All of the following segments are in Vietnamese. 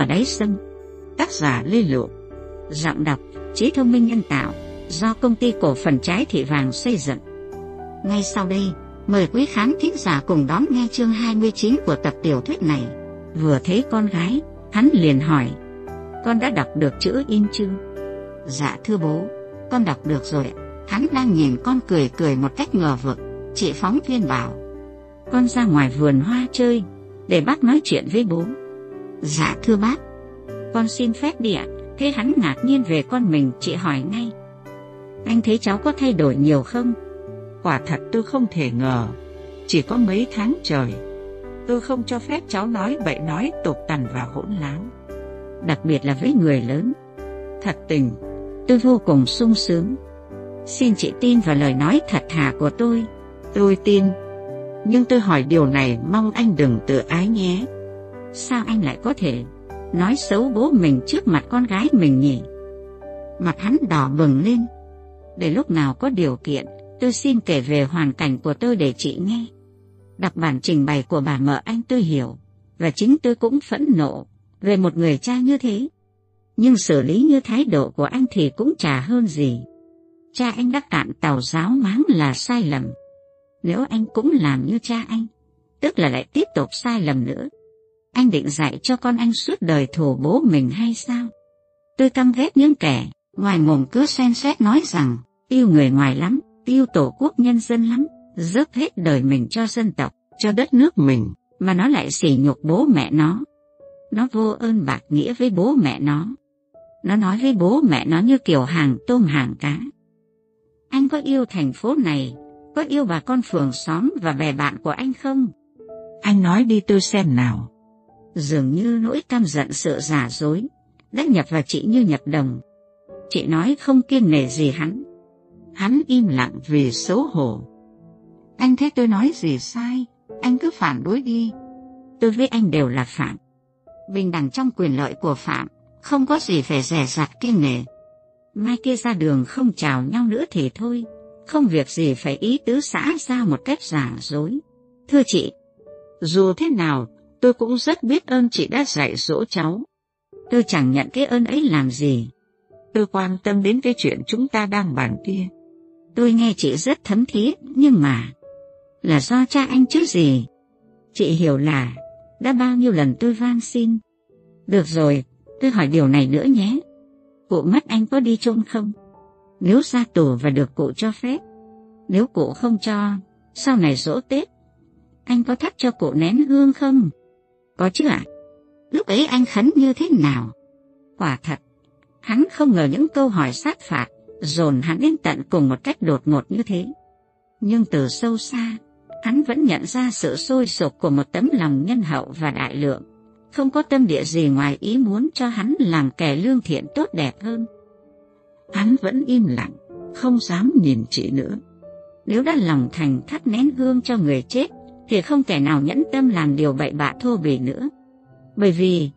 ở đáy sông. Tác giả Lê lụa Giọng đọc Trí thông minh nhân tạo do công ty cổ phần trái thị vàng xây dựng. Ngay sau đây, mời quý khán thính giả cùng đón nghe chương 29 của tập tiểu thuyết này. Vừa thấy con gái, hắn liền hỏi, con đã đọc được chữ in chưa? Dạ thưa bố, con đọc được rồi. Hắn đang nhìn con cười cười một cách ngờ vực. Chị phóng viên bảo, con ra ngoài vườn hoa chơi, để bác nói chuyện với bố. Dạ thưa bác, con xin phép đi ạ. Thế hắn ngạc nhiên về con mình, chị hỏi ngay. Anh thấy cháu có thay đổi nhiều không? Quả thật tôi không thể ngờ, chỉ có mấy tháng trời. Tôi không cho phép cháu nói bậy nói tục tằn và hỗn láo. Đặc biệt là với người lớn. Thật tình, tôi vô cùng sung sướng. Xin chị tin vào lời nói thật thà của tôi. Tôi tin, nhưng tôi hỏi điều này mong anh đừng tự ái nhé. Sao anh lại có thể nói xấu bố mình trước mặt con gái mình nhỉ? Mặt hắn đỏ bừng lên. Để lúc nào có điều kiện, tôi xin kể về hoàn cảnh của tôi để chị nghe. Đọc bản trình bày của bà mợ anh tôi hiểu, và chính tôi cũng phẫn nộ về một người cha như thế. Nhưng xử lý như thái độ của anh thì cũng chả hơn gì. Cha anh đã cạn tàu giáo máng là sai lầm. Nếu anh cũng làm như cha anh, tức là lại tiếp tục sai lầm nữa. Anh định dạy cho con anh suốt đời thù bố mình hay sao? Tôi căm ghét những kẻ, ngoài mồm cứ xen xét nói rằng, yêu người ngoài lắm, yêu tổ quốc nhân dân lắm, dốc hết đời mình cho dân tộc, cho đất nước mình, mà nó lại sỉ nhục bố mẹ nó. Nó vô ơn bạc nghĩa với bố mẹ nó. Nó nói với bố mẹ nó như kiểu hàng tôm hàng cá. Anh có yêu thành phố này, có yêu bà con phường xóm và bè bạn của anh không? Anh nói đi tôi xem nào. Dường như nỗi căm giận sự giả dối, đã nhập vào chị như nhập đồng. Chị nói không kiêng nể gì hắn. Hắn im lặng vì xấu hổ. Anh thấy tôi nói gì sai, anh cứ phản đối đi. Tôi với anh đều là Phạm. Bình đẳng trong quyền lợi của Phạm, không có gì phải rẻ rặt kiêng nể. Mai kia ra đường không chào nhau nữa thì thôi, không việc gì phải ý tứ xã ra một cách giả dối. Thưa chị, dù thế nào, tôi cũng rất biết ơn chị đã dạy dỗ cháu. Tôi chẳng nhận cái ơn ấy làm gì. Tôi quan tâm đến cái chuyện chúng ta đang bàn kia. Tôi nghe chị rất thấm thiết, nhưng mà... Là do cha anh chứ gì. Chị hiểu là đã bao nhiêu lần tôi van xin. Được rồi, tôi hỏi điều này nữa nhé. Cụ mất anh có đi chôn không? Nếu ra tù và được cụ cho phép. Nếu cụ không cho, sau này dỗ Tết, anh có thắp cho cụ nén hương không? Có chứ ạ? À? Lúc ấy anh khấn như thế nào? Quả thật, hắn không ngờ những câu hỏi sát phạt dồn hắn đến tận cùng một cách đột ngột như thế. Nhưng từ sâu xa, hắn vẫn nhận ra sự sôi sục của một tấm lòng nhân hậu và đại lượng, không có tâm địa gì ngoài ý muốn cho hắn làm kẻ lương thiện tốt đẹp hơn. Hắn vẫn im lặng, không dám nhìn chị nữa. Nếu đã lòng thành thắt nén hương cho người chết, thì không thể nào nhẫn tâm làm điều bậy bạ thô bỉ nữa. Bởi vì,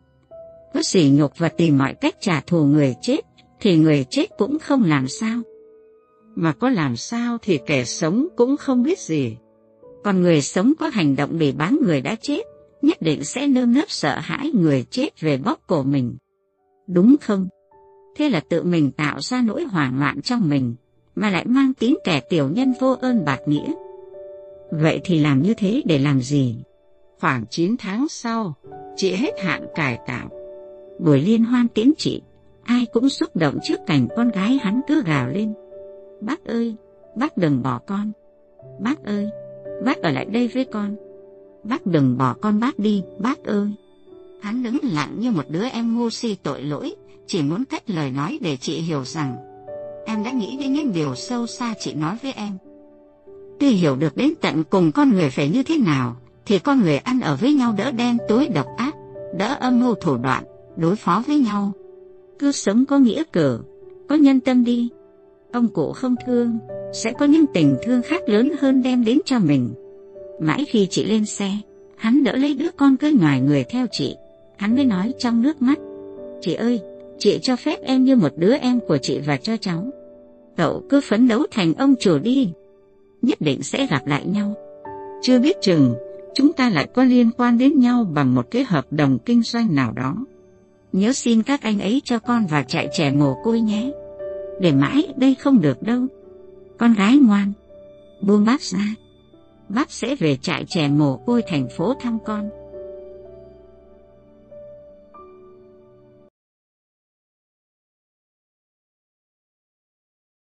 có sỉ nhục và tìm mọi cách trả thù người chết, thì người chết cũng không làm sao. Mà có làm sao thì kẻ sống cũng không biết gì. Còn người sống có hành động để bán người đã chết, nhất định sẽ nơm nớp sợ hãi người chết về bóc cổ mình. Đúng không? Thế là tự mình tạo ra nỗi hoảng loạn trong mình, mà lại mang tiếng kẻ tiểu nhân vô ơn bạc nghĩa. Vậy thì làm như thế để làm gì? Khoảng 9 tháng sau, chị hết hạn cải tạo. Buổi liên hoan tiễn chị, ai cũng xúc động trước cảnh con gái hắn cứ gào lên. Bác ơi, bác đừng bỏ con. Bác ơi, bác ở lại đây với con. Bác đừng bỏ con bác đi, bác ơi. Hắn đứng lặng như một đứa em ngu si tội lỗi, chỉ muốn cách lời nói để chị hiểu rằng em đã nghĩ đến những điều sâu xa chị nói với em. Tuy hiểu được đến tận cùng con người phải như thế nào, thì con người ăn ở với nhau đỡ đen tối độc ác, đỡ âm mưu thủ đoạn, đối phó với nhau. Cứ sống có nghĩa cử, có nhân tâm đi. Ông cụ không thương, sẽ có những tình thương khác lớn hơn đem đến cho mình. Mãi khi chị lên xe, hắn đỡ lấy đứa con cứ ngoài người theo chị. Hắn mới nói trong nước mắt, Chị ơi, chị cho phép em như một đứa em của chị và cho cháu. Cậu cứ phấn đấu thành ông chủ đi, nhất định sẽ gặp lại nhau. Chưa biết chừng, chúng ta lại có liên quan đến nhau bằng một cái hợp đồng kinh doanh nào đó. Nhớ xin các anh ấy cho con vào trại trẻ mồ côi nhé. Để mãi đây không được đâu. Con gái ngoan, buông bác ra. Bác sẽ về trại trẻ mồ côi thành phố thăm con.